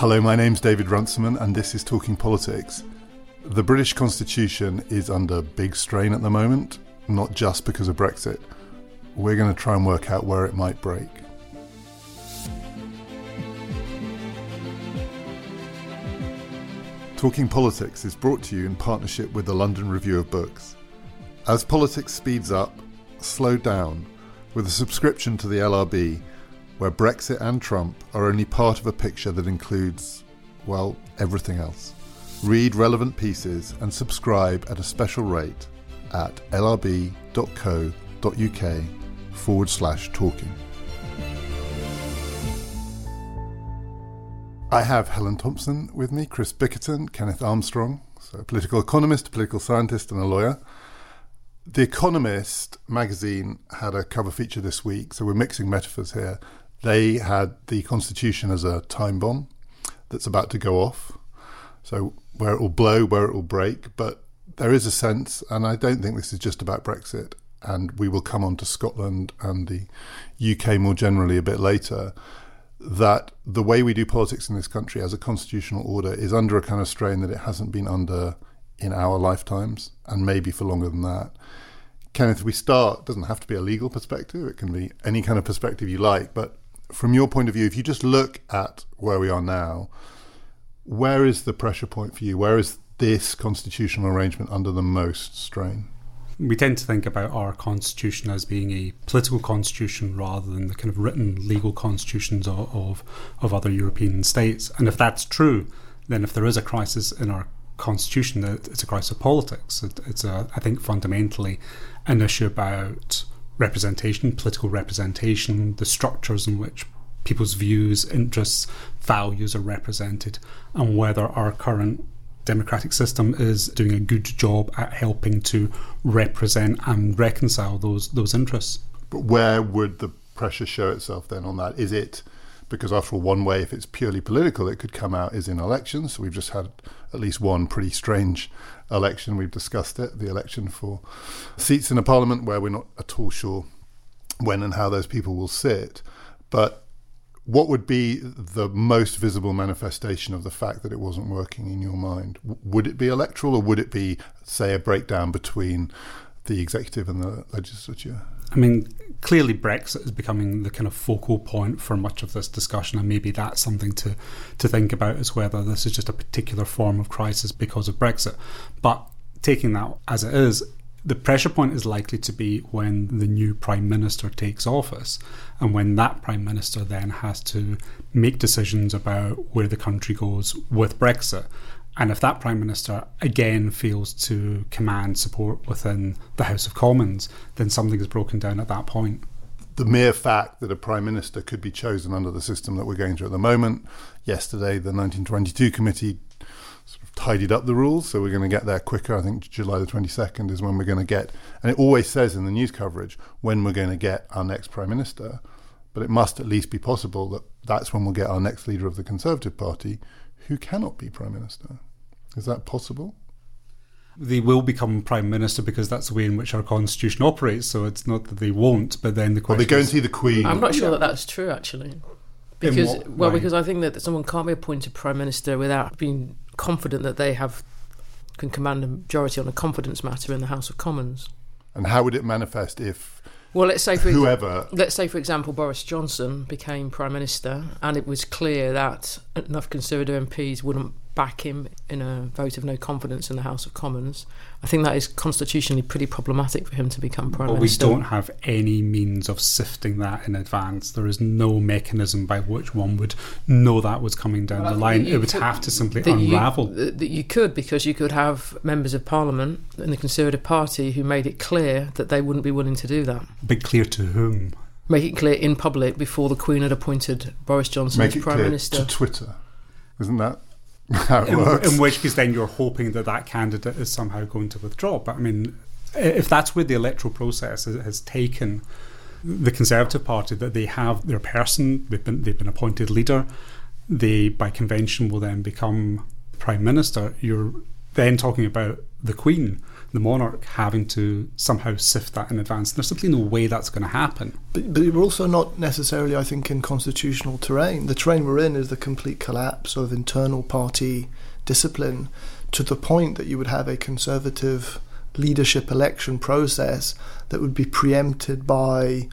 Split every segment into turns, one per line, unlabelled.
Hello, my name's David Runciman, and this is Talking Politics. The British Constitution is under big strain at the moment, not just because of Brexit. We're going to try and work out where it might break. Talking Politics is brought to you in partnership with the London Review of Books. As politics speeds up, slow down with a subscription to the LRB, where Brexit and Trump are only part of a picture that includes, well, everything else. Read relevant pieces and subscribe at a special rate at lrb.co.uk forward slash talking. I have Helen Thompson with me, Chris Bickerton, Kenneth Armstrong, so a political economist, a political scientist, and a lawyer. The Economist magazine had a cover feature this week, so we're mixing metaphors here. They had the Constitution as a time bomb that's about to go off. So where it will blow, where it will break, but there is a sense, and I don't think this is just about Brexit, and we will come on to Scotland and the UK more generally a bit later that the way we do politics in this country as a constitutional order is under a kind of strain that it hasn't been under in our lifetimes and maybe for longer than that. Kenneth, we start, doesn't have to be a legal perspective, it can be any kind of perspective you like, but from your point of view, if you just look at where we are now, where is the pressure point for you? Where is this constitutional arrangement under the most strain?
we tend to think about our constitution as being a political constitution rather than the kind of written legal constitutions of, of, of other European states. And if that's true, then if there is a crisis in our constitution, it's a crisis of politics. It, it's a, I think, fundamentally an issue about representation, political representation, the structures in which people's views, interests, values are represented, and whether our current democratic system is doing a good job at helping to represent and reconcile those those interests.
But where would the pressure show itself then on that? Is it because after all, one way, if it's purely political, it could come out is in elections. We've just had at least one pretty strange election. We've discussed it, the election for seats in a parliament where we're not at all sure when and how those people will sit. But what would be the most visible manifestation of the fact that it wasn't working in your mind? Would it be electoral or would it be, say, a breakdown between the executive and the legislature?
I mean, clearly Brexit is becoming the kind of focal point for much of this discussion, and maybe that's something to, to think about as whether this is just a particular form of crisis because of Brexit. But taking that as it is, the pressure point is likely to be when the new Prime Minister takes office, and when that Prime Minister then has to make decisions about where the country goes with Brexit. And if that Prime Minister again fails to command support within the House of Commons, then something is broken down at that point.
The mere fact that a Prime Minister could be chosen under the system that we're going through at the moment, yesterday the 1922 committee sort of tidied up the rules, so we're going to get there quicker. I think July the 22nd is when we're going to get, and it always says in the news coverage when we're going to get our next Prime Minister, but it must at least be possible that that's when we'll get our next leader of the Conservative Party who cannot be Prime Minister. Is that possible?
They will become prime minister because that's the way in which our constitution operates. So it's not that they won't, but then the question.
Well, they go and see the Queen.
I'm not sure that that's true, actually. Because well, because I think that someone can't be appointed prime minister without being confident that they have can command a majority on a confidence matter in the House of Commons.
And how would it manifest if
well, let's say for
whoever,
let's say for example, Boris Johnson became prime minister, and it was clear that enough Conservative MPs wouldn't back him in a vote of no confidence in the House of Commons. I think that is constitutionally pretty problematic for him to become prime
but
minister.
we don't have any means of sifting that in advance. There is no mechanism by which one would know that was coming down well, the line. It would could, have to simply that unravel.
You, that you could, because you could have members of Parliament in the Conservative Party who made it clear that they wouldn't be willing to do that.
But clear to whom?
Make it clear in public before the Queen had appointed Boris Johnson
Make
as Prime Minister.
To Twitter. Isn't that
in, in, which case, then you're hoping that that candidate is somehow going to withdraw. But I mean, if that's where the electoral process has taken the Conservative Party, that they have their person, they've been they've been appointed leader, they by convention will then become prime minister. You're then talking about the Queen. The monarch having to somehow sift that in advance. There's simply no way that's going to happen.
But, but we're also not necessarily, I think, in constitutional terrain. The terrain we're in is the complete collapse of internal party discipline to the point that you would have a conservative leadership election process that would be preempted by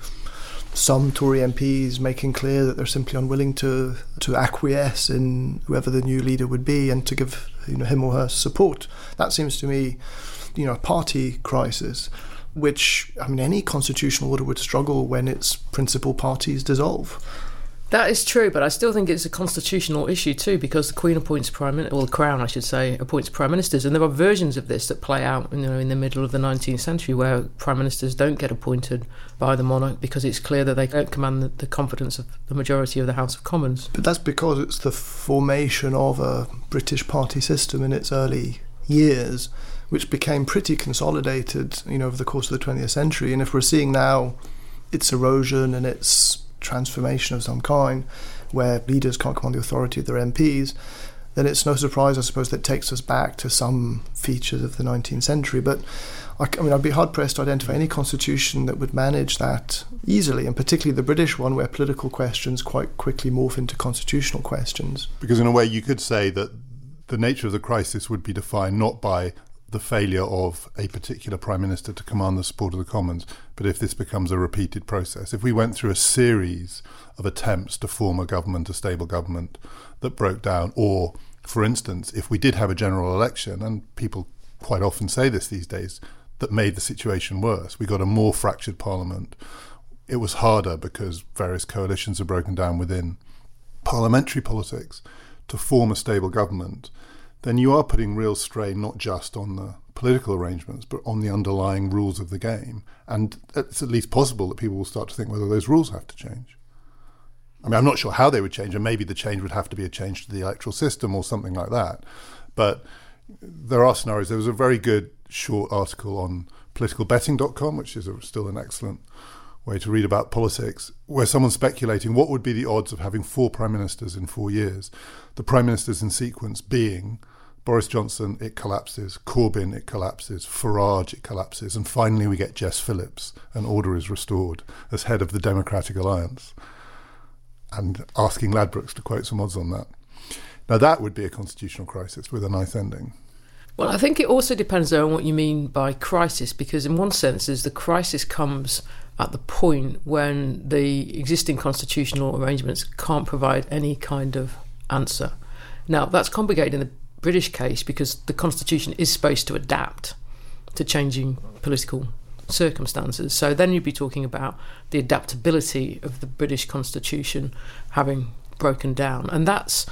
some Tory MPs making clear that they're simply unwilling to to acquiesce in whoever the new leader would be and to give you know him or her support. That seems to me, you know, a party crisis, which I mean any constitutional order would struggle when its principal parties dissolve.
That is true, but I still think it's a constitutional issue too, because the Queen appoints prime minister, or the Crown, I should say, appoints prime ministers, and there are versions of this that play out, you know, in the middle of the 19th century, where prime ministers don't get appointed by the monarch because it's clear that they don't command the, the confidence of the majority of the House of Commons.
But that's because it's the formation of a British party system in its early years, which became pretty consolidated, you know, over the course of the 20th century. And if we're seeing now its erosion and its transformation of some kind, where leaders can't command the authority of their MPs, then it's no surprise, I suppose, that takes us back to some features of the 19th century. But I, I mean, I'd be hard pressed to identify any constitution that would manage that easily, and particularly the British one, where political questions quite quickly morph into constitutional questions.
Because, in a way, you could say that the nature of the crisis would be defined not by the failure of a particular prime minister to command the support of the Commons, but if this becomes a repeated process, if we went through a series of attempts to form a government, a stable government that broke down, or, for instance, if we did have a general election, and people quite often say this these days, that made the situation worse, we got a more fractured parliament. It was harder because various coalitions are broken down within parliamentary politics to form a stable government then you are putting real strain not just on the political arrangements, but on the underlying rules of the game. And it's at least possible that people will start to think whether those rules have to change. I mean, I'm not sure how they would change, and maybe the change would have to be a change to the electoral system or something like that. But there are scenarios. There was a very good short article on politicalbetting.com, which is a, still an excellent way to read about politics, where someone's speculating what would be the odds of having four prime ministers in four years. The prime ministers in sequence being Boris Johnson, it collapses. Corbyn, it collapses. Farage, it collapses. And finally, we get Jess Phillips, and order is restored as head of the Democratic Alliance. And asking Ladbrokes to quote some odds on that. Now, that would be a constitutional crisis with a nice ending.
Well, I think it also depends on what you mean by crisis, because in one sense, the crisis comes at the point when the existing constitutional arrangements can't provide any kind of answer. Now, that's complicated in the British case because the constitution is supposed to adapt to changing political circumstances. So then you'd be talking about the adaptability of the British constitution having broken down. And that's,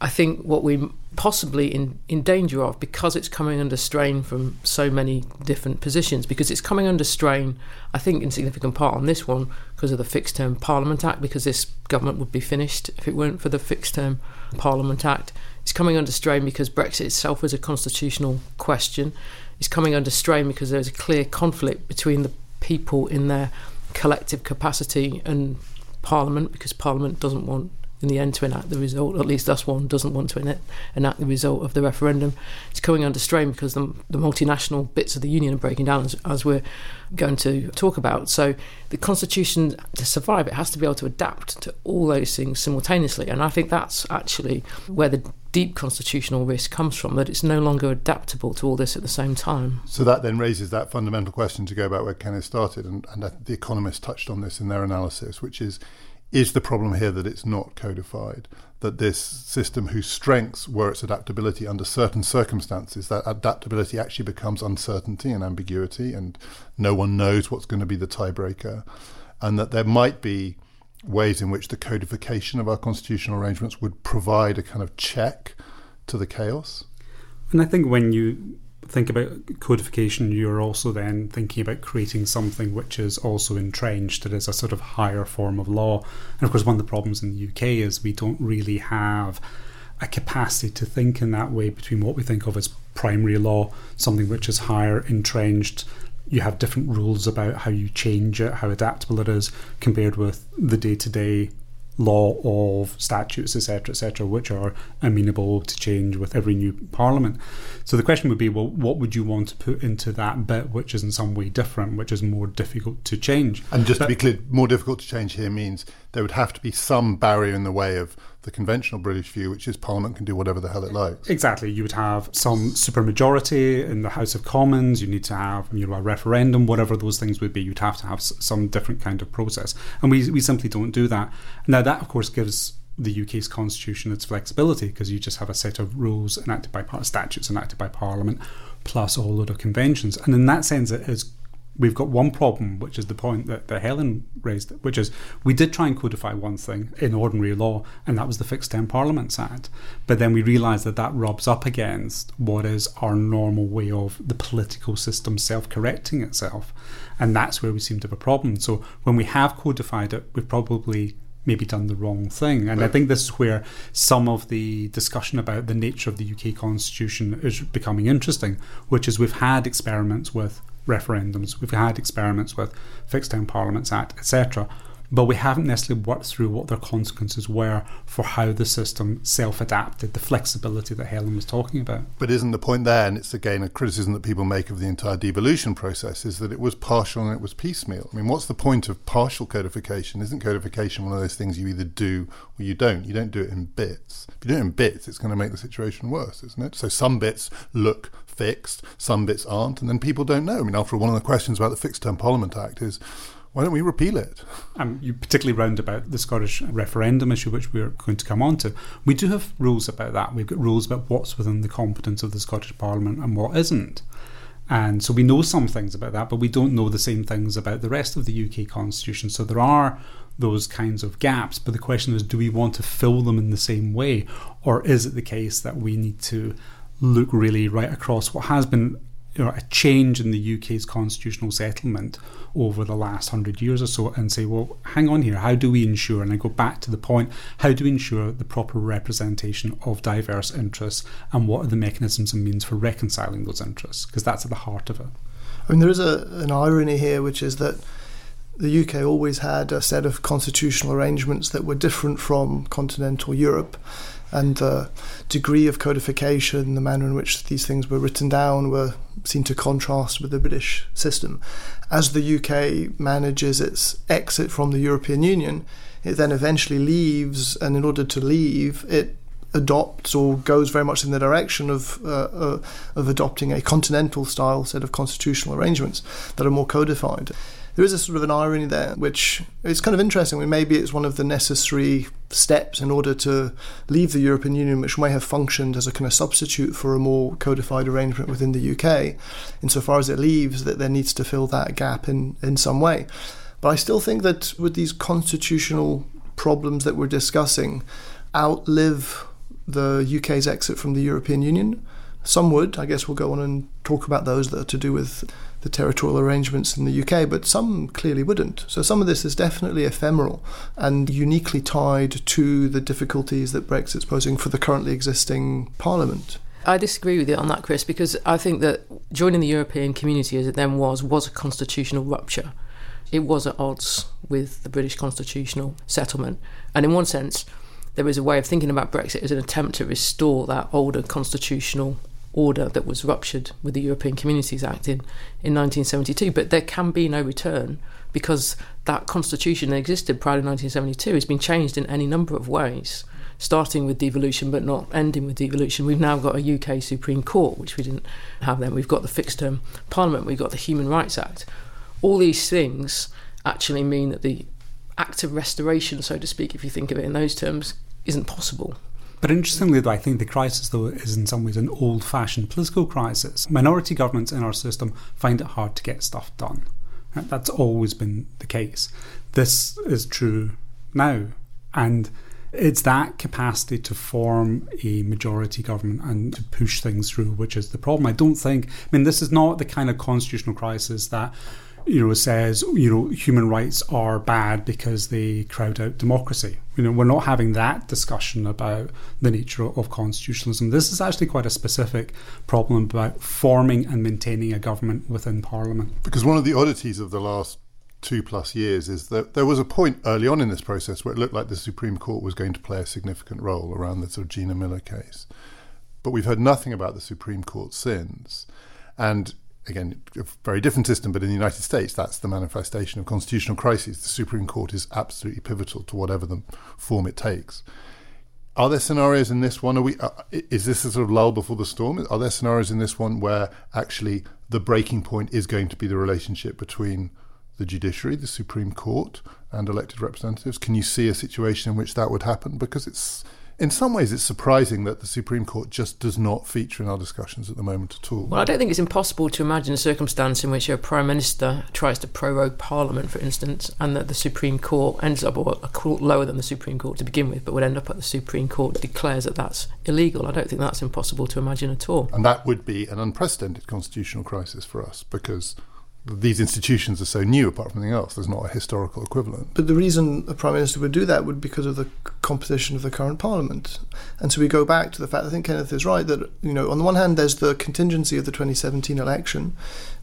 I think, what we're possibly in, in danger of because it's coming under strain from so many different positions. Because it's coming under strain, I think, in significant part on this one because of the Fixed Term Parliament Act, because this government would be finished if it weren't for the Fixed Term Parliament Act. It's coming under strain because Brexit itself is a constitutional question. It's coming under strain because there's a clear conflict between the people in their collective capacity and Parliament, because Parliament doesn't want in the end to enact the result. At least us one doesn't want to enact, enact the result of the referendum. It's coming under strain because the, the multinational bits of the union are breaking down, as, as, we're going to talk about. So the constitution, to survive, it has to be able to adapt to all those things simultaneously. And I think that's actually where the deep constitutional risk comes from that it's no longer adaptable to all this at the same time.
So that then raises that fundamental question to go back where Kenneth started, and, and the economists touched on this in their analysis, which is is the problem here that it's not codified? That this system, whose strengths were its adaptability under certain circumstances, that adaptability actually becomes uncertainty and ambiguity, and no one knows what's going to be the tiebreaker, and that there might be ways in which the codification of our constitutional arrangements would provide a kind of check to the chaos.
And I think when you think about codification, you're also then thinking about creating something which is also entrenched. that is a sort of higher form of law. And of course, one of the problems in the UK is we don't really have a capacity to think in that way between what we think of as primary law, something which is higher entrenched. You have different rules about how you change it, how adaptable it is, compared with the day to day law of statutes, etc., etc., which are amenable to change with every new parliament. So the question would be, well, what would you want to put into that bit which is in some way different, which is more difficult to change?
And just
but,
to be clear, more difficult to change here means there would have to be some barrier in the way of the conventional British view, which is Parliament can do whatever the hell it likes.
Exactly. You would have some supermajority in the House of Commons. You need to have you know a referendum, whatever those things would be. You'd have to have some different kind of process, and we we simply don't do that. Now that of course gives the UK's constitution its flexibility because you just have a set of rules enacted by statutes enacted by Parliament, plus a whole load of conventions, and in that sense it is we've got one problem, which is the point that, that Helen raised, which is we did try and codify one thing in ordinary law, and that was the Fixed Term Parliaments Act. But then we realised that that rubs up against what is our normal way of the political system self correcting itself. And that's where we seem to have a problem. So when we have codified it, we've probably maybe done the wrong thing. And I think this is where some of the discussion about the nature of the UK constitution is becoming interesting, which is we've had experiments with referendums, we've had experiments with Fixed Term Parliaments Act, etc. But we haven't necessarily worked through what their consequences were for how the system self adapted, the flexibility that Helen was talking about.
But isn't the point there, and it's again a criticism that people make of the entire devolution process, is that it was partial and it was piecemeal? I mean, what's the point of partial codification? Isn't codification one of those things you either do or you don't? You don't do it in bits. If you do it in bits, it's going to make the situation worse, isn't it? So some bits look fixed, some bits aren't, and then people don't know. I mean, after all, one of the questions about the Fixed Term Parliament Act is why don't we repeal it?
Um, you particularly round about the Scottish referendum issue, which we're going to come on to. We do have rules about that. We've got rules about what's within the competence of the Scottish Parliament and what isn't. And so we know some things about that, but we don't know the same things about the rest of the UK constitution. So there are those kinds of gaps. But the question is, do we want to fill them in the same way? Or is it the case that we need to look really right across what has been a change in the UK's constitutional settlement over the last hundred years or so and say, well, hang on here, how do we ensure, and I go back to the point, how do we ensure the proper representation of diverse interests and what are the mechanisms and means for reconciling those interests? Because that's at the heart of it.
I mean, there is a, an irony here, which is that the UK always had a set of constitutional arrangements that were different from continental Europe and the degree of codification, the manner in which these things were written down, were seen to contrast with the British system. As the UK manages its exit from the European Union, it then eventually leaves, and in order to leave, it adopts or goes very much in the direction of uh, uh, of adopting a continental style set of constitutional arrangements that are more codified there is a sort of an irony there, which is kind of interesting. maybe it's one of the necessary steps in order to leave the European Union, which may have functioned as a kind of substitute for a more codified arrangement within the UK, insofar as it leaves, that there needs to fill that gap in, in some way. But I still think that with these constitutional problems that we're discussing, outlive the UK's exit from the European Union. Some would. I guess we'll go on and talk about those that are to do with the territorial arrangements in the UK, but some clearly wouldn't. So some of this is definitely ephemeral and uniquely tied to the difficulties that Brexit's posing for the currently existing Parliament.
I disagree with you on that, Chris, because I think that joining the European community as it then was was a constitutional rupture. It was at odds with the British constitutional settlement. And in one sense, there is a way of thinking about Brexit as an attempt to restore that older constitutional order that was ruptured with the European Communities Act in, in 1972. But there can be no return because that constitution that existed prior to 1972 has been changed in any number of ways, starting with devolution but not ending with devolution. We've now got a UK Supreme Court, which we didn't have then. We've got the fixed term Parliament, we've got the Human Rights Act. All these things actually mean that the act of restoration, so to speak, if you think of it in those terms, isn't possible.
But interestingly, though, I think the crisis, though, is in some ways an old fashioned political crisis. Minority governments in our system find it hard to get stuff done. That's always been the case. This is true now. And it's that capacity to form a majority government and to push things through which is the problem. I don't think, I mean, this is not the kind of constitutional crisis that you know, says, you know, human rights are bad because they crowd out democracy. You know, we're not having that discussion about the nature of constitutionalism. This is actually quite a specific problem about forming and maintaining a government within Parliament.
Because one of the oddities of the last two plus years is that there was a point early on in this process where it looked like the Supreme Court was going to play a significant role around the sort of Gina Miller case. But we've heard nothing about the Supreme Court since. And again, a very different system, but in the United States, that's the manifestation of constitutional crises. The Supreme Court is absolutely pivotal to whatever the form it takes. Are there scenarios in this one? Are we? Uh, is this a sort of lull before the storm? Are there scenarios in this one where actually the breaking point is going to be the relationship between the judiciary, the Supreme Court, and elected representatives? Can you see a situation in which that would happen? Because it's in some ways, it's surprising that the Supreme Court just does not feature in our discussions at the moment at all.
Well, I don't think it's impossible to imagine a circumstance in which a Prime Minister tries to prorogue Parliament, for instance, and that the Supreme Court ends up, or a court lower than the Supreme Court to begin with, but would end up at the Supreme Court declares that that's illegal. I don't think that's impossible to imagine at all.
And that would be an unprecedented constitutional crisis for us because these institutions are so new apart from anything else there's not a historical equivalent.
But the reason a prime minister would do that would be because of the composition of the current parliament. And so we go back to the fact i think kenneth is right that you know on the one hand there's the contingency of the 2017 election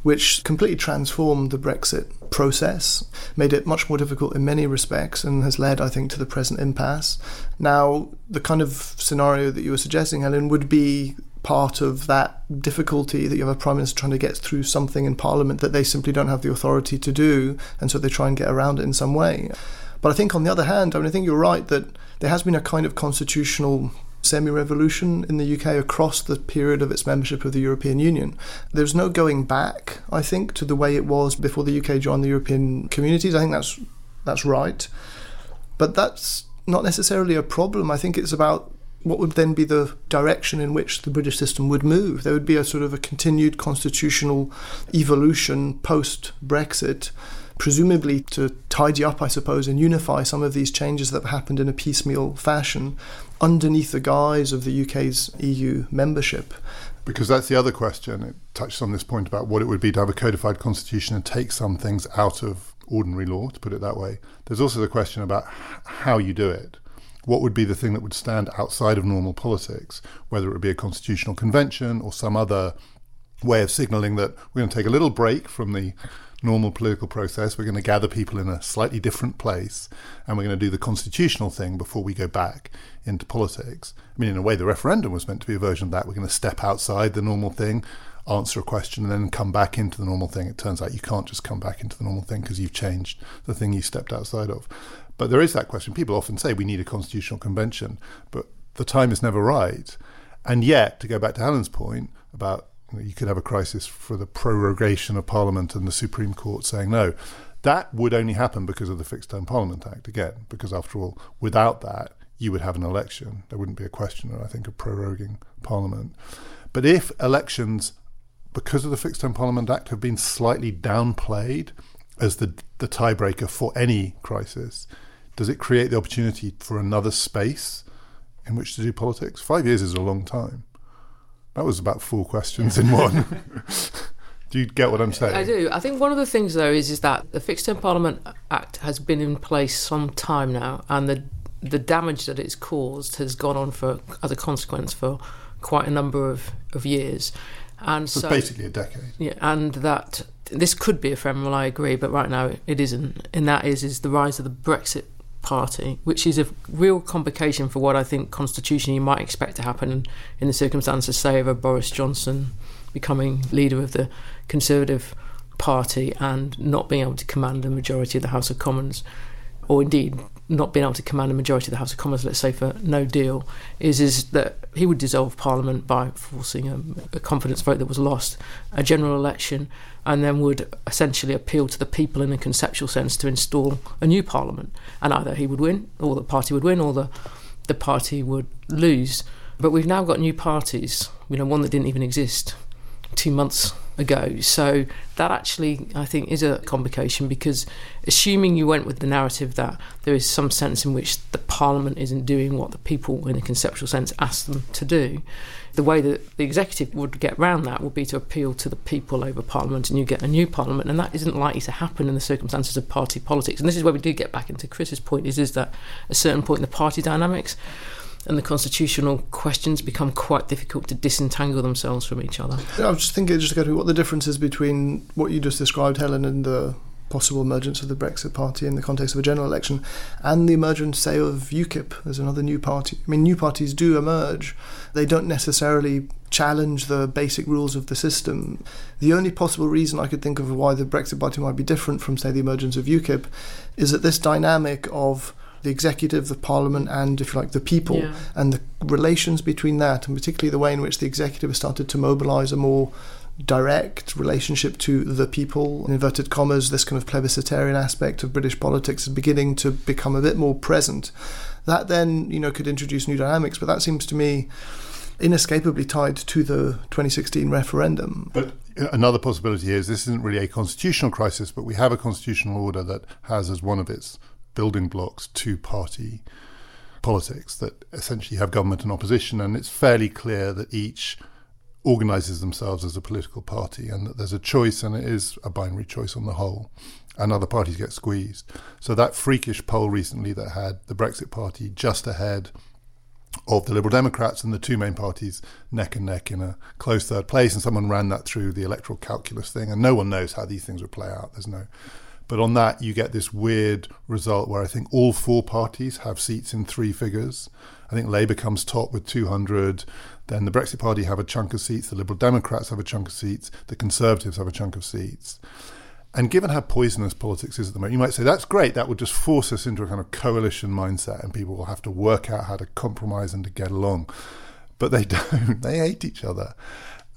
which completely transformed the brexit process made it much more difficult in many respects and has led i think to the present impasse. Now the kind of scenario that you were suggesting helen would be part of that difficulty that you have a prime minister trying to get through something in parliament that they simply don't have the authority to do, and so they try and get around it in some way. But I think, on the other hand, I mean, I think you're right that there has been a kind of constitutional semi revolution in the UK across the period of its membership of the European Union. There's no going back, I think, to the way it was before the UK joined the European communities. I think that's that's right. But that's not necessarily a problem. I think it's about what would then be the direction in which the British system would move? There would be a sort of a continued constitutional evolution post Brexit, presumably to tidy up, I suppose, and unify some of these changes that happened in a piecemeal fashion underneath the guise of the UK's EU membership.
Because that's the other question. It touches on this point about what it would be to have a codified constitution and take some things out of ordinary law, to put it that way. There's also the question about how you do it what would be the thing that would stand outside of normal politics, whether it would be a constitutional convention or some other way of signaling that we're going to take a little break from the normal political process. We're going to gather people in a slightly different place and we're going to do the constitutional thing before we go back into politics. I mean, in a way, the referendum was meant to be a version of that. We're going to step outside the normal thing, answer a question, and then come back into the normal thing. It turns out you can't just come back into the normal thing because you've changed the thing you stepped outside of. But there is that question. People often say we need a constitutional convention, but the time is never right. And yet, to go back to Helen's point about you, know, you could have a crisis for the prorogation of Parliament and the Supreme Court saying no, that would only happen because of the Fixed Term Parliament Act again. Because after all, without that, you would have an election. There wouldn't be a question, I think, of proroguing Parliament. But if elections, because of the Fixed Term Parliament Act, have been slightly downplayed as the the tiebreaker for any crisis, does it create the opportunity for another space in which to do politics? Five years is a long time. That was about four questions in one. do you get what I'm saying?
I do. I think one of the things, though, is is that the Fixed Term Parliament Act has been in place some time now, and the the damage that it's caused has gone on for as a consequence for quite a number of, of years. And
so, so basically a decade.
Yeah, and that this could be ephemeral, I agree, but right now it isn't. And that is is the rise of the Brexit Party, which is a real complication for what I think constitutionally you might expect to happen in the circumstances, say, of a Boris Johnson becoming leader of the Conservative Party and not being able to command the majority of the House of Commons, or indeed not being able to command a majority of the House of Commons, let's say for no deal, is is that he would dissolve Parliament by forcing a, a, confidence vote that was lost, a general election, and then would essentially appeal to the people in a conceptual sense to install a new Parliament. And either he would win, or the party would win, or the the party would lose. But we've now got new parties. You know, one that didn't even exist two months ago. So that actually, I think, is a complication because assuming you went with the narrative that there is some sense in which the Parliament isn't doing what the people, in a conceptual sense, ask them to do, the way that the executive would get around that would be to appeal to the people over Parliament and you get a new Parliament. And that isn't likely to happen in the circumstances of party politics. And this is where we do get back into Chris's point is, is that a certain point in the party dynamics and the constitutional questions become quite difficult to disentangle themselves from each other.
Yeah, I was just thinking, just to go to what the difference is between what you just described, Helen, and the possible emergence of the Brexit Party in the context of a general election, and the emergence, say, of UKIP as another new party. I mean, new parties do emerge. They don't necessarily challenge the basic rules of the system. The only possible reason I could think of why the Brexit Party might be different from, say, the emergence of UKIP is that this dynamic of the executive, the parliament, and if you like, the people,
Yeah.
and the relations between that, and particularly the way in which the executive has started to mobilise a more direct relationship to the people, in inverted commas, this kind of plebiscitarian aspect of British politics is beginning to become a bit more present. That then, you know, could introduce new dynamics, but that seems to me inescapably tied to the 2016 referendum.
But uh, another possibility is this isn't really a constitutional crisis, but we have a constitutional order that has as one of its building blocks two party politics that essentially have government and opposition, and it's fairly clear that each organizes themselves as a political party and that there's a choice and it is a binary choice on the whole and other parties get squeezed so that freakish poll recently that had the brexit party just ahead of the Liberal Democrats and the two main parties neck and neck in a close third place. And someone ran that through the electoral calculus thing, and no one knows how these things would play out. There's no. But on that, you get this weird result where I think all four parties have seats in three figures. I think Labour comes top with 200. Then the Brexit Party have a chunk of seats. The Liberal Democrats have a chunk of seats. The Conservatives have a chunk of seats. And given how poisonous politics is at the moment, you might say that's great. That would just force us into a kind of coalition mindset, and people will have to work out how to compromise and to get along. But they don't. They hate each other.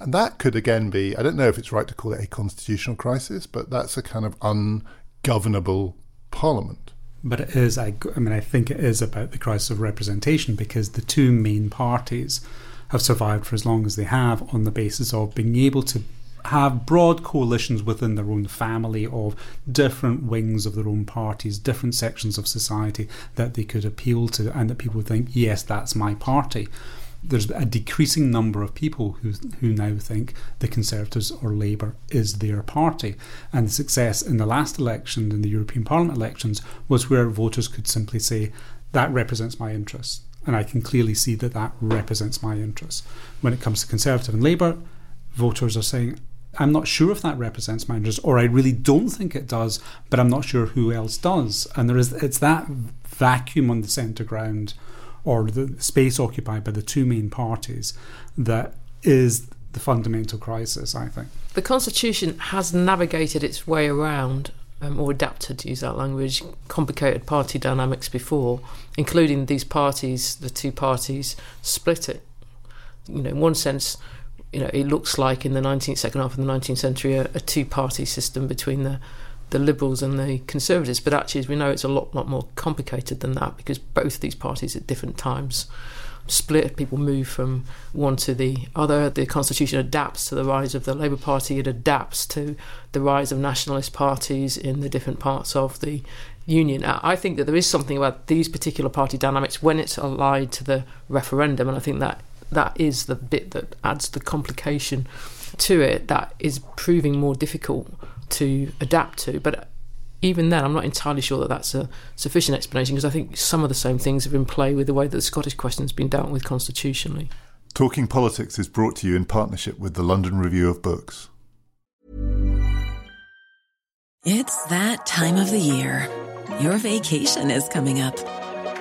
And that could again be I don't know if it's right to call it a constitutional crisis, but that's a kind of ungovernable parliament.
But it is, I, I mean, I think it is about the crisis of representation because the two main parties have survived for as long as they have on the basis of being able to have broad coalitions within their own family of different wings of their own parties, different sections of society that they could appeal to, and that people think, yes, that's my party. There's a decreasing number of people who who now think the Conservatives or Labour is their party, and the success in the last election, in the European Parliament elections, was where voters could simply say that represents my interests, and I can clearly see that that represents my interests. When it comes to Conservative and Labour, voters are saying, I'm not sure if that represents my interests, or I really don't think it does, but I'm not sure who else does. And there is it's that vacuum on the centre ground, or the space occupied by the two main parties, that is the fundamental crisis. I think.
The Constitution has navigated its way around, um, or adapted, to use that language, complicated party dynamics before, including these parties, the two parties, split it. You know, in one sense, you know, it looks like in the 19th, second half of the 19th century, a, a two-party system between the the Liberals and the Conservatives. But actually, as we know, it's a lot, lot more complicated than that because both these parties at different times split. People move from one to the other. The Constitution adapts to the rise of the Labour Party. It adapts to the rise of nationalist parties in the different parts of the union. Uh, I think that there is something about these particular party dynamics when it's allied to the referendum, and I think that that is the bit that adds the complication to it. That is proving more difficult to adapt to, but even then, I'm not entirely sure that that's a sufficient explanation because I think some of the same things have been play with the way that the Scottish question has been dealt with constitutionally.
Talking Politics is brought to you in partnership with the London Review of Books.
It's that time of the year. Your vacation is coming up.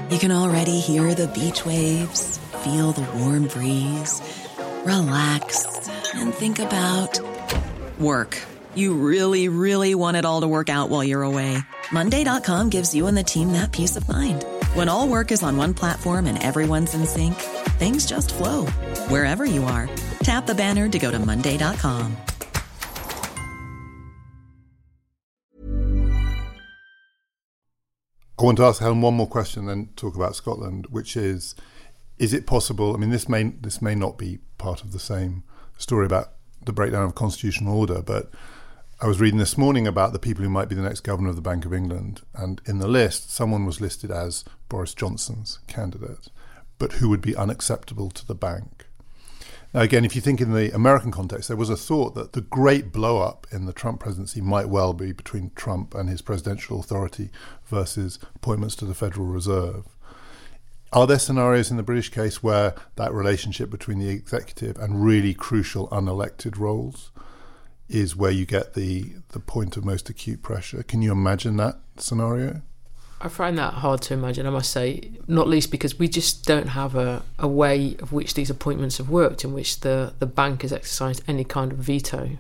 You can already hear the beach waves, feel the warm breeze, relax, and think about work. You really, really want it all to work out while you're away. Monday.com gives you and the team that peace of mind. When all work is on one platform and everyone's in sync, things just flow wherever you are. Tap the banner to go to Monday.com.
I want to ask Helen one more question, and then talk about Scotland, which is: Is it possible? I mean, this may this may not be part of the same story about the breakdown of constitutional order, but I was reading this morning about the people who might be the next governor of the Bank of England, and in the list, someone was listed as Boris Johnson's candidate, but who would be unacceptable to the bank. Now, again, if you think in the American context, there was a thought that the great blow up in the Trump presidency might well be between Trump and his presidential authority versus appointments to the Federal Reserve. Are there scenarios in the British case where that relationship between the executive and really crucial unelected roles is where you get the the point of most acute pressure. Can you imagine that scenario?
I find that hard to imagine, I must say, not least because we just don't have a, a way of which these appointments have worked, in which the, the bank has exercised any kind of veto,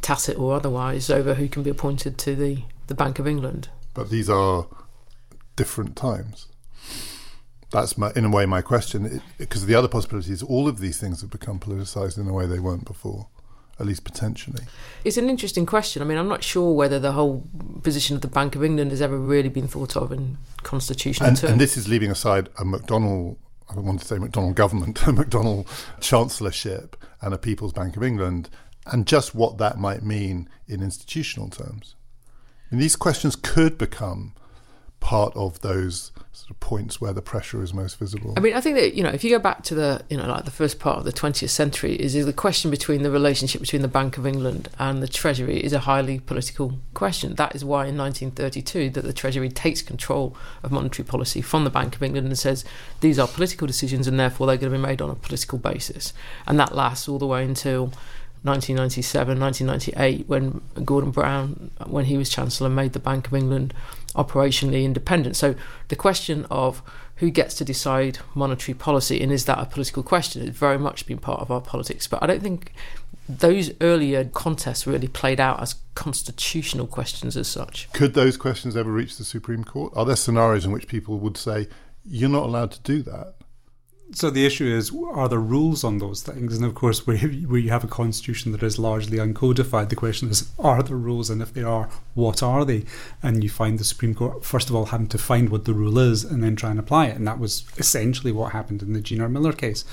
tacit or otherwise, over who can be appointed to the, the Bank of England.
But these are different times. That's my, in a way my question, because the other possibility is all of these things have become politicised in a way they weren't before at least potentially?
It's an interesting question. I mean, I'm not sure whether the whole position of the Bank of England has ever really been thought of in constitutional
and,
terms.
And this is leaving aside a McDonnell, I don't want to say McDonnell government, a McDonnell chancellorship and a People's Bank of England, and just what that might mean in institutional terms. And these questions could become part of those sort of points where the pressure is most visible.
I mean, I think that you know, if you go back to the you know like the first part of the 20th century, is the question between the relationship between the Bank of England and the Treasury is a highly political question. That is why in 1932 that the Treasury takes control of monetary policy from the Bank of England and says these are political decisions and therefore they're going to be made on a political basis, and that lasts all the way until 1997, 1998, when Gordon Brown, when he was Chancellor, made the Bank of England operationally independent. So the question of who gets to decide monetary policy and is that a political question has very much been part of our politics. But I don't think those earlier contests really played out as constitutional questions as such.
Could those questions ever reach the Supreme Court? Are there scenarios in which people would say, you're not allowed to do that?
So the issue is, are there rules on those things? And of course, where, you have a constitution that is largely uncodified, the question is, are there rules? And if there are, what are they? And you find the Supreme Court, first of all, having to find what the rule is and then try and apply it. And that was essentially what happened in the Gina Miller case.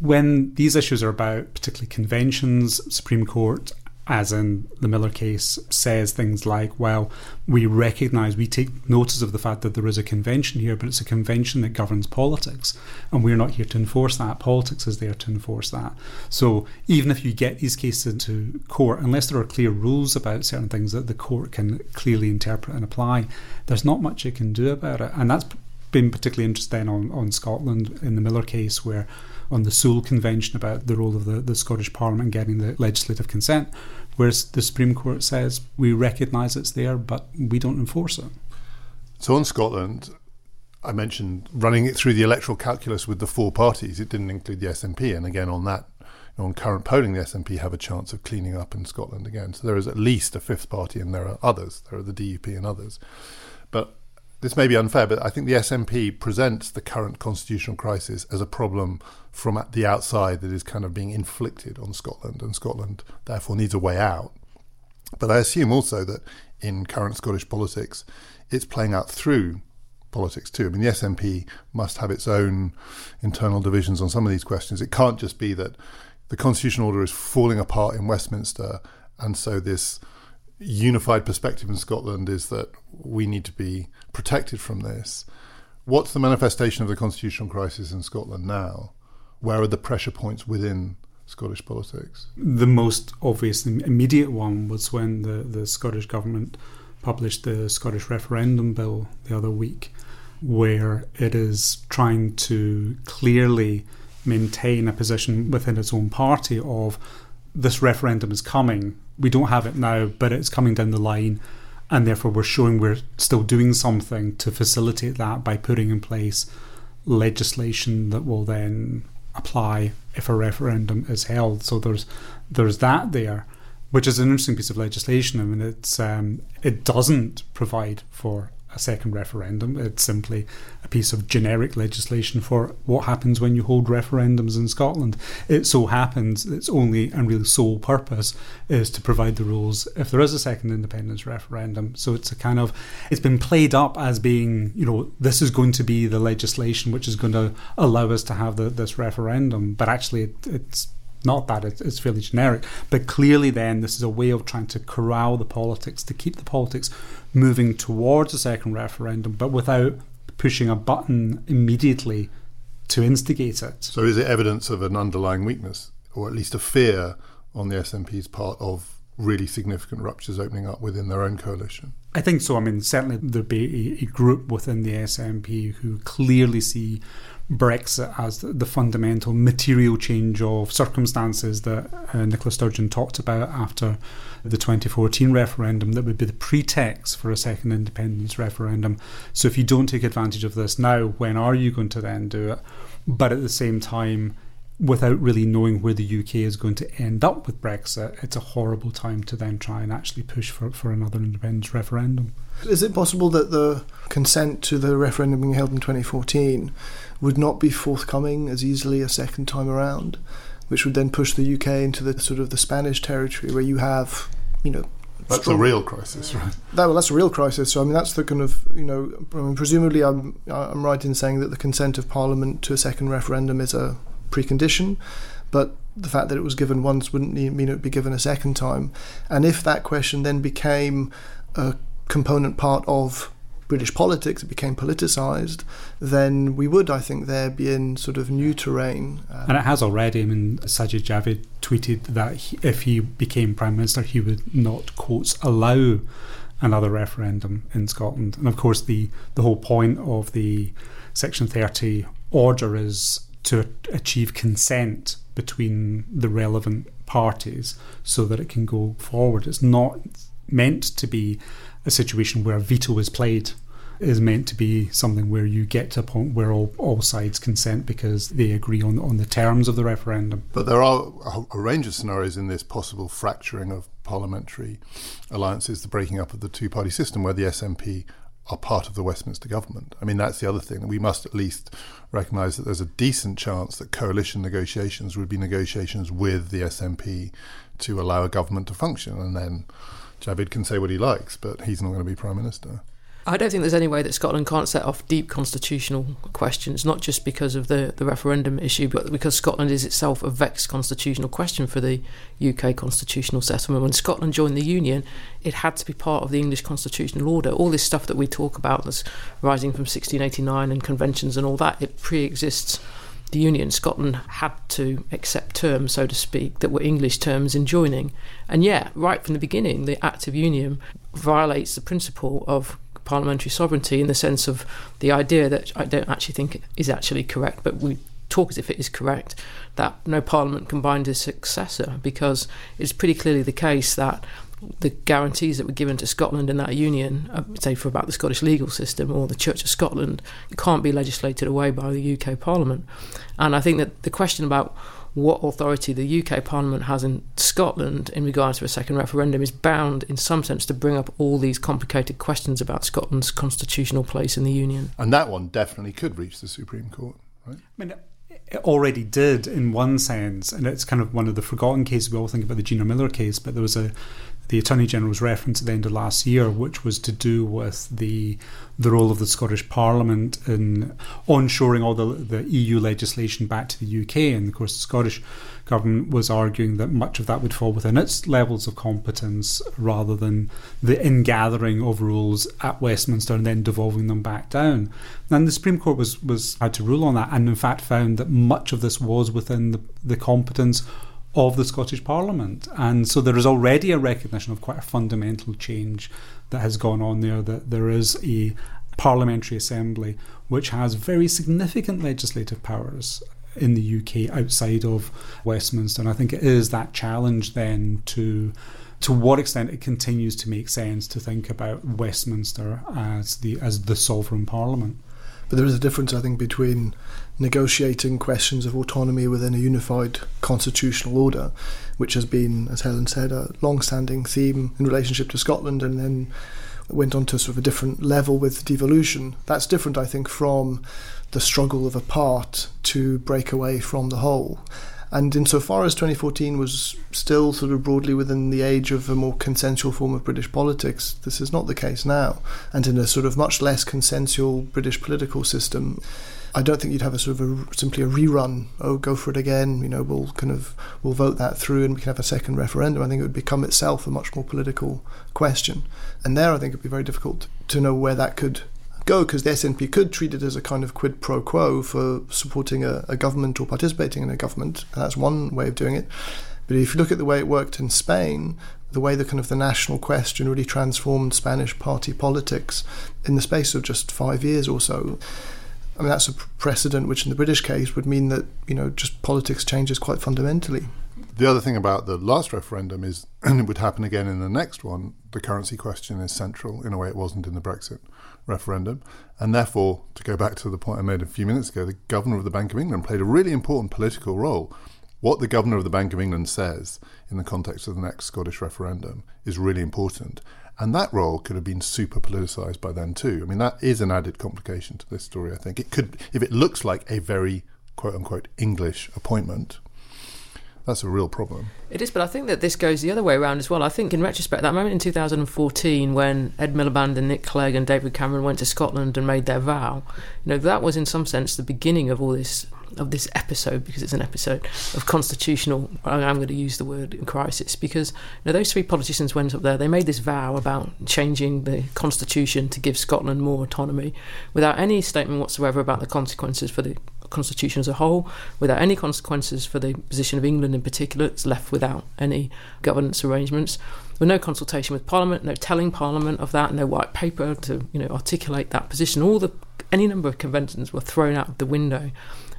When these issues are about particularly conventions, Supreme Court as in the Miller case, says things like, well, we recognise, we take notice of the fact that there is a convention here, but it's a convention that governs politics, and we're not here to enforce that. Politics is there to enforce that. So even if you get these cases into court, unless there are clear rules about certain things that the court can clearly interpret and apply, there's not much it can do about it. And that's been particularly interesting on, on Scotland in the Miller case, where on the Sewel Convention about the role of the, the Scottish Parliament getting the legislative consent, whereas the Supreme Court says we recognise it's there, but we don't enforce it.
So on Scotland, I mentioned running it through the electoral calculus with the four parties. It didn't include the SNP, and again on that, on current polling, the SNP have a chance of cleaning up in Scotland again. So there is at least a fifth party, and there are others. There are the DUP and others. But this may be unfair, but I think the SNP presents the current constitutional crisis as a problem from the outside that is kind of being inflicted on Scotland, and Scotland therefore needs a way out. But I assume also that in current Scottish politics, it's playing out through politics too. I mean, the SNP must have its own internal divisions on some of these questions. It can't just be that the constitutional order is falling apart in Westminster, and so this unified perspective in Scotland is that we need to be protected from this. What's the manifestation of the constitutional crisis in Scotland now? Where are the pressure points within Scottish politics?
The most obvious and immediate one was when the, the Scottish government published the Scottish referendum bill the other week, where it is trying to clearly maintain a position within its own party of this referendum is coming. We don't have it now, but it's coming down the line and therefore we're showing we're still doing something to facilitate that by putting in place legislation that will then apply if a referendum is held. So there's there's that there, which is an interesting piece of legislation. I mean, it's um, it doesn't provide for a second referendum. It's simply a piece of generic legislation for what happens when you hold referendums in Scotland. It so happens its only and really sole purpose is to provide the rules if there is a second independence referendum. So it's a kind of it's been played up as being you know this is going to be the legislation which is going to allow us to have the, this referendum, but actually it, it's not that it's fairly generic, but clearly, then this is a way of trying to corral the politics to keep the politics moving towards a second referendum, but without pushing a button immediately to instigate it.
So, is it evidence of an underlying weakness, or at least a fear on the SNP's part of really significant ruptures opening up within their own coalition?
I think so. I mean, certainly there'd be a, a group within the SNP who clearly see Brexit as the fundamental material change of circumstances that uh, Nicola Sturgeon talked about after the 2014 referendum that would be the pretext for a second independence referendum. So if you don't take advantage of this now, when are you going to then do it? But at the same time, without really knowing where the UK is going to end up with Brexit, it's a horrible time to then try and actually push for, for another independence referendum.
Is it possible that the consent to the referendum being held in 2014 would not be forthcoming as easily a second time around, which would then push the UK into the sort of the Spanish territory where you have, you know,
that's strong, a real crisis, right?
That, well, that's a real crisis. So I mean, that's the kind of you know, I mean, presumably I'm I'm right in saying that the consent of Parliament to a second referendum is a precondition, but the fact that it was given once wouldn't mean it would be given a second time. And if that question then became a component part of British politics, it became politicised, then we would, I think, there be in sort of new terrain.
Uh, and it has already. I mean, Sajid Javid tweeted that he, if he became Prime Minister, he would not, quotes, allow another referendum in Scotland. And of course, the, the whole point of the Section 30 order is to achieve consent between the relevant parties so that it can go forward. It's not meant to be a situation where a veto is played. is meant to be something where you get to a point where all, all sides consent because they agree on on the terms of the referendum.
But there are a, a range of scenarios in this possible fracturing of parliamentary alliances, the breaking up of the two party system, where the SNP are part of the Westminster government. I mean, that's the other thing that we must at least recognise that there's a decent chance that coalition negotiations would be negotiations with the SNP to allow a government to function, and then Javid can say what he likes, but he's not going to be prime minister.
I don't think there's any way that Scotland can't set off deep constitutional questions, not just because of the, the referendum issue, but because Scotland is itself a vexed constitutional question for the UK constitutional settlement. When Scotland joined the Union, it had to be part of the English constitutional order. All this stuff that we talk about that's rising from 1689 and conventions and all that, it pre exists the Union, Scotland had to accept terms, so to speak, that were English terms in joining. And yet, right from the beginning, the Act of Union violates the principle of parliamentary sovereignty in the sense of the idea that I don't actually think is actually correct, but we talk as if it is correct, that no parliament can bind a successor because it's pretty clearly the case that the guarantees that were given to Scotland in that union, uh, say for about the Scottish legal system or the Church of Scotland, can't be legislated away by the UK Parliament. And I think that the question about what authority the UK Parliament has in Scotland in regards to a second referendum is bound, in some sense, to bring up all these complicated questions about Scotland's constitutional place in the Union.
And that one definitely could reach the Supreme Court, right? I mean,
it already did in one sense, and it's kind of one of the forgotten cases. We all think about the Gina Miller case, but there was a the Attorney General's reference at the end of last year, which was to do with the the role of the Scottish Parliament in onshoring all the, the EU legislation back to the UK. And of course, the Scottish government was arguing that much of that would fall within its levels of competence rather than the ingathering of rules at Westminster and then devolving them back down. And the Supreme Court was, was had to rule on that and in fact found that much of this was within the, the competence of the Scottish Parliament. And so there is already a recognition of quite a fundamental change that has gone on there, that there is a parliamentary assembly which has very significant legislative powers in the UK outside of Westminster. And I think it is that challenge then to to what extent it continues to make sense to think about Westminster as the as the sovereign parliament.
But there is a difference, I think, between negotiating questions of autonomy within a unified constitutional order, which has been, as Helen said, a long standing theme in relationship to Scotland and then went on to sort of a different level with devolution. That's different, I think, from the struggle of a part to break away from the whole. And insofar as 2014 was still sort of broadly within the age of a more consensual form of British politics, this is not the case now. And in a sort of much less consensual British political system, I don't think you'd have a sort of a, simply a rerun. Oh, go for it again. You know, we'll kind of we'll vote that through, and we can have a second referendum. I think it would become itself a much more political question, and there I think it'd be very difficult to know where that could go because the SNP could treat it as a kind of quid pro quo for supporting a, a government or participating in a government, that's one way of doing it. But if you look at the way it worked in Spain, the way the kind of the national question really transformed Spanish party politics in the space of just five years or so, I mean, that's a precedent which, in the British case, would mean that you know just politics changes quite fundamentally.
The other thing about the last referendum is, and it would happen again in the next one, the currency question is central in a way it wasn't in the Brexit referendum. And therefore, to go back to the point I made a few minutes ago, the Governor of the Bank of England played a really important political role. What the Governor of the Bank of England says in the context of the next Scottish referendum is really important. And that role could have been super politicised by then too. I mean, that is an added complication to this story, I think. It could, if it looks like a very quote unquote English appointment, that's a real problem.
It is, but I think that this goes the other way around as well. I think, in retrospect, that moment in 2014 when Ed Miliband and Nick Clegg and David Cameron went to Scotland and made their vow, you know, that was in some sense the beginning of all this of this episode because it's an episode of constitutional. I'm going to use the word crisis because you know, those three politicians went up there. They made this vow about changing the constitution to give Scotland more autonomy, without any statement whatsoever about the consequences for the constitution as a whole, without any consequences for the position of England in particular. It's left without any governance arrangements with no consultation with Parliament, no telling Parliament of that, no white paper to you know articulate that position. All the any number of conventions were thrown out of the window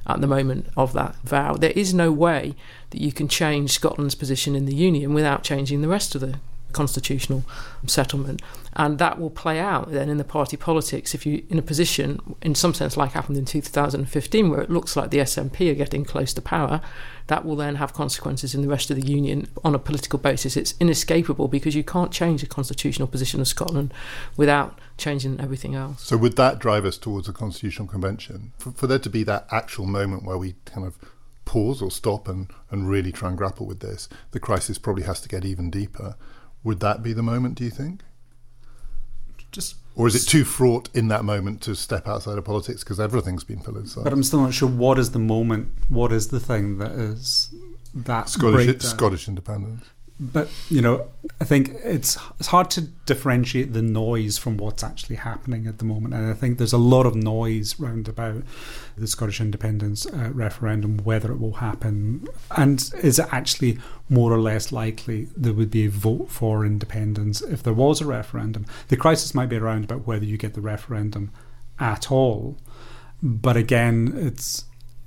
at the moment of that vow. There is no way that you can change Scotland's position in the Union without changing the rest of the constitutional settlement. And that will play out then in the party politics if you're in a position, in some sense, like happened in 2015, where it looks like the SNP are getting close to power. That will then have consequences in the rest of the Union on a political basis. It's inescapable because you can't change the constitutional position of Scotland without changing everything else.
So, would that drive us towards a constitutional convention? For, for there to be that actual moment where we kind of pause or stop and, and really try and grapple with this, the crisis probably has to get even deeper. Would that be the moment, do you think?
Just
or is it too fraught in that moment to step outside of politics because everything's been politicised?
But I'm still not sure what is the moment, what is the thing that is that
Scottish. Scottish independence
but you know, I think it's it's hard to differentiate the noise from what's actually happening at the moment, and I think there's a lot of noise round about the Scottish independence uh, referendum, whether it will happen, and is it actually more or less likely there would be a vote for independence if there was a referendum? The crisis might be around about whether you get the referendum at all, but again, it's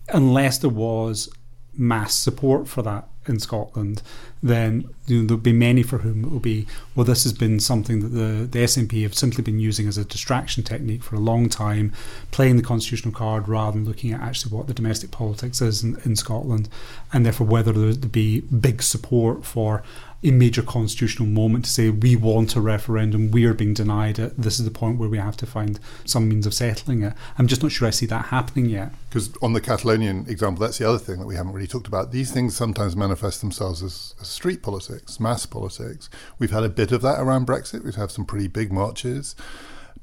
unless there was mass support for that in Scotland, then you know, there'll be many for whom it will be, well, this has been something that the, the SNP have simply been using as a distraction technique for a long time, playing the constitutional card rather than looking at actually what the domestic politics is in, in Scotland, and therefore whether there would be big support for a major constitutional moment to say we want a referendum, we are being denied it. This is the point where we have to find some means of settling it. I'm just not sure I see that happening yet.
Because on the Catalonian example, that's the other thing that we haven't really talked about. These things sometimes manifest themselves as, as street politics, mass politics. We've had a bit of that around Brexit. We've had some pretty big marches,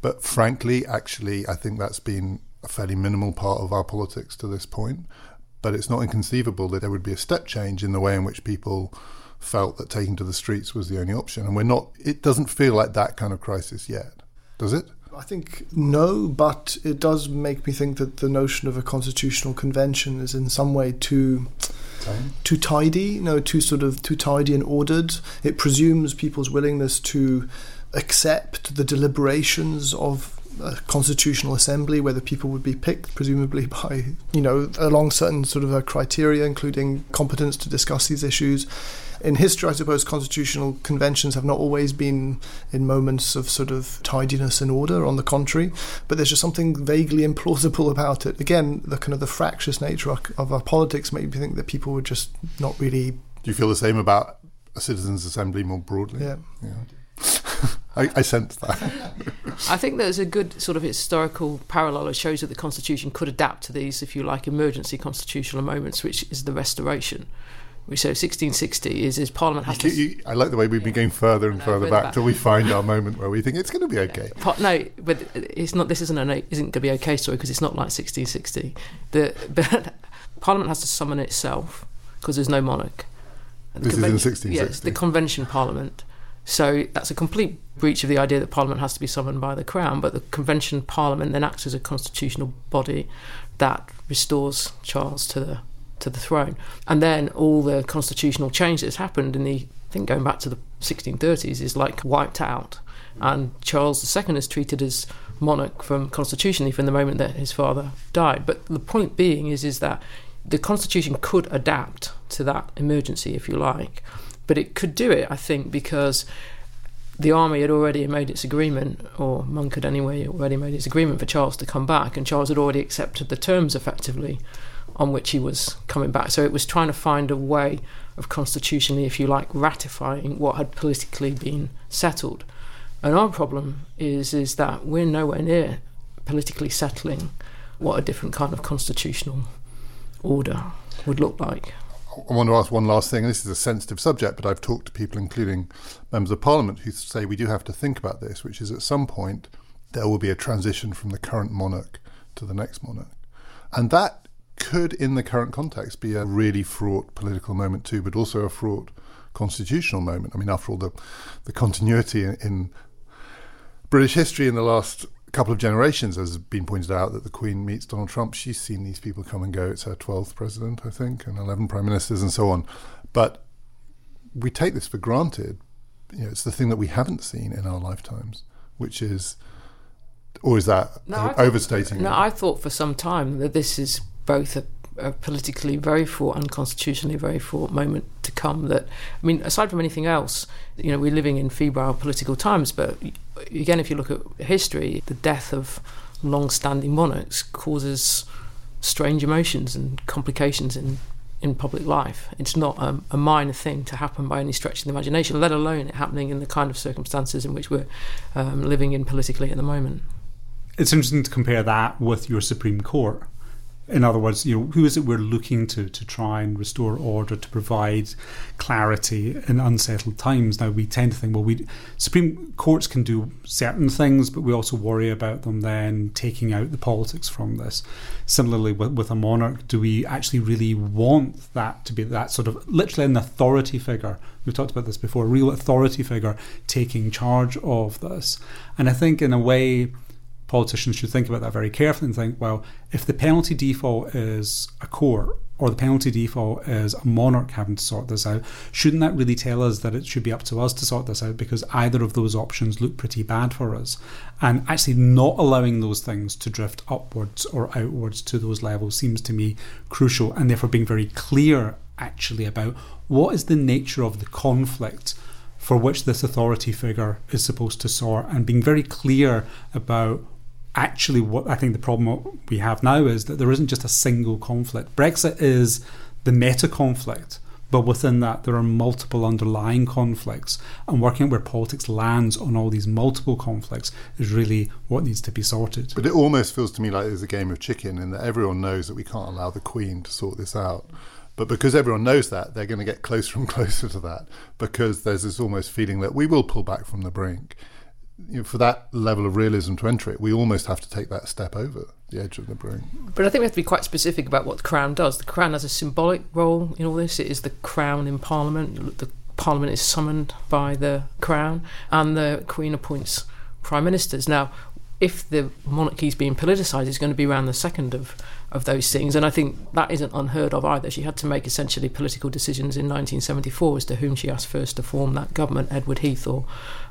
but frankly, actually, I think that's been a fairly minimal part of our politics to this point. But it's not inconceivable that there would be a step change in the way in which people felt that taking to the streets was the only option. And we're not, it doesn't feel like that kind of crisis yet, does it?
I think no, but it does make me think that the notion of a constitutional convention is in some way too too tidy, you know, too sort of too tidy and ordered. It presumes people's willingness to accept the deliberations of a constitutional assembly where the people would be picked presumably by you know along certain sort of a criteria including competence to discuss these issues in history, I suppose constitutional conventions have not always been in moments of sort of tidiness and order. On the contrary, but there's just something vaguely implausible about it. Again, the kind of the fractious nature of our politics made me think that people would just not really.
Do you feel the same about a citizens' assembly more broadly?
Yeah.
yeah. I, I sense that.
I think there's a good sort of historical parallel that shows that the Constitution could adapt to these, if you like, emergency constitutional moments, which is the Restoration say 1660 is, is Parliament has
you,
to.
You, I like the way we've been going further and further back, back till we find our moment where we think it's going to be okay.
no, but it's not. This isn't an isn't going to be okay story because it's not like 1660. The but Parliament has to summon itself because there's no monarch.
The this is in 1660.
Yes, the Convention Parliament. So that's a complete breach of the idea that Parliament has to be summoned by the Crown. But the Convention Parliament then acts as a constitutional body that restores Charles to the to the throne. And then all the constitutional change that's happened in the, I think going back to the 1630s, is like wiped out. and Charles II is treated as monarch from constitutionally from the moment that his father died. But the point being is is that the constitution could adapt to that emergency, if you like, but it could do it, I think, because the army had already made its agreement, or Monck had anyway already made its agreement for Charles to come back, and Charles had already accepted the terms effectively on which he was coming back. So it was trying to find a way of constitutionally, if you like, ratifying what had politically been settled. And our problem is is that we're nowhere near politically settling what a different kind of constitutional order would look like.
I want to ask one last thing. This is a sensitive subject, but I've talked to people, including members of parliament, who say we do have to think about this, which is at some point there will be a transition from the current monarch to the next monarch. And that could, in the current context, be a really fraught political moment too, but also a fraught constitutional moment. I mean, after all, the, the continuity in, in British history in the last couple of generations, has been pointed out, that the Queen meets Donald Trump. She's seen these people come and go. It's her 12th president, I think, and 11 prime ministers and so on. But we take this for granted. You know, it's the thing that we haven't seen in our lifetimes, which is, or is that
No,
overstating
No. I thought for some time that this is both a, a politically very fraught and constitutionally very fraught moment to come. That I mean, aside from anything else, you know, we're living in febrile political times. But again, if you look at history, the death of long-standing monarchs causes strange emotions and complications in in public life. It's not a, a minor thing to happen by any stretch of the imagination, let alone it happening in the kind of circumstances in which we're um, living in politically at the moment.
It's interesting to compare that with your Supreme Court. In other words, you know, who is it we're looking to to try and restore order to provide clarity in unsettled times? Now we tend to think, well, we Supreme Courts can do certain things, but we also worry about them then taking out the politics from this. Similarly, with, with a monarch, do we actually really want that to be that sort of literally an authority figure? We've talked about this before, a real authority figure taking charge of this. And I think, in a way, politicians should think about that very carefully and think, well, if the penalty default is a court or the penalty default is a monarch having to sort this out, shouldn't that really tell us that it should be up to us to sort this out because either of those options look pretty bad for us? And actually not allowing those things to drift upwards or outwards to those levels seems to me crucial and therefore being very clear actually about what is the nature of the conflict for which this authority figure is supposed to sort and being very clear about actually what I think the problem we have now is that there isn't just a single conflict. Brexit is the meta conflict, but within that there are multiple underlying conflicts, and working out where politics lands on all these multiple conflicts is really what needs to be sorted.
But it almost feels to me like there's a game of chicken and that everyone knows that we can't allow the Queen to sort this out. But because everyone knows that, they're going to get closer and closer to that because there's this almost feeling that we will pull back from the brink. You know, for that level of realism to enter it, we almost have to take that step over the edge of the brink.
But I think we have to be quite specific about what the Crown does. The Crown has a symbolic role in all this. It is the Crown in Parliament. The Parliament is summoned by the Crown, and the Queen appoints prime ministers. Now, if the monarchy is being politicised, it's going to be around the second of, of those things. And I think that isn't unheard of either. She had to make essentially political decisions in 1974 as to whom she asked first to form that government, Edward Heath or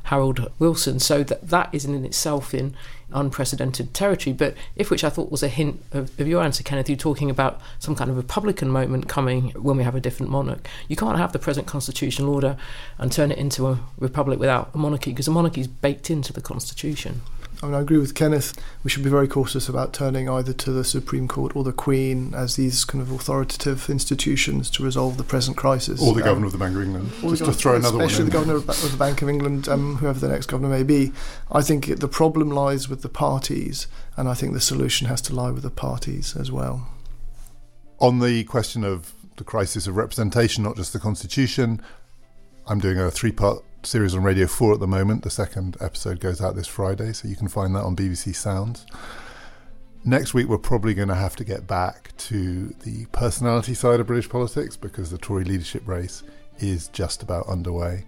Harold Wilson. So that, that isn't in itself in unprecedented territory. But if which I thought was a hint of, of your answer, Kenneth, you're talking about some kind of Republican moment coming when we have a different monarch. You can't have the present constitutional order and turn it into a republic without a monarchy because a monarchy is baked into the constitution.
I mean, I agree with Kenneth. We should be very cautious about turning either to the Supreme Court or the Queen as these kind of authoritative institutions to resolve the present crisis.
Or the
Um,
governor of the Bank of England. Just to throw another one
especially the governor of of the Bank of England, um, whoever the next governor may be. I think it, the problem lies with the parties, and I think the solution has to lie with the parties as well.
On the question of the crisis of representation, not just the constitution, I'm doing a three part series on Radio 4 at the moment. The second episode goes out this Friday, so you can find that on BBC Sounds. Next week, we're probably going to have to get back to the personality side of British politics because the Tory leadership race is just about underway.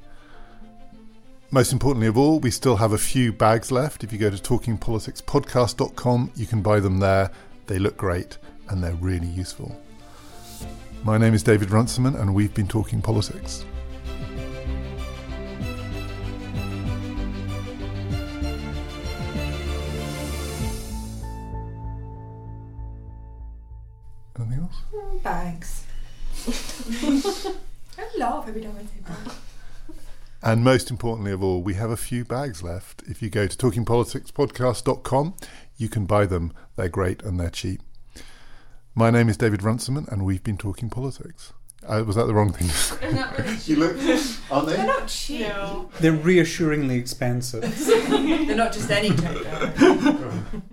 Most importantly of all, we still have a few bags left. If you go to talkingpoliticspodcast.com, you can buy them there. They look great and they're really useful. My name is David Runciman, and we've been talking politics.
Bags. I laugh every time I say bags.
And most importantly of all, we have a few bags left. If you go to talkingpoliticspodcast.com, you can buy them. They're great and they're cheap. My name is David Runciman, and we've been talking politics. Uh, was that the wrong thing? to say?
They're not really
you look, aren't
They're not cheap.
They're reassuringly expensive.
They're not just any takeout.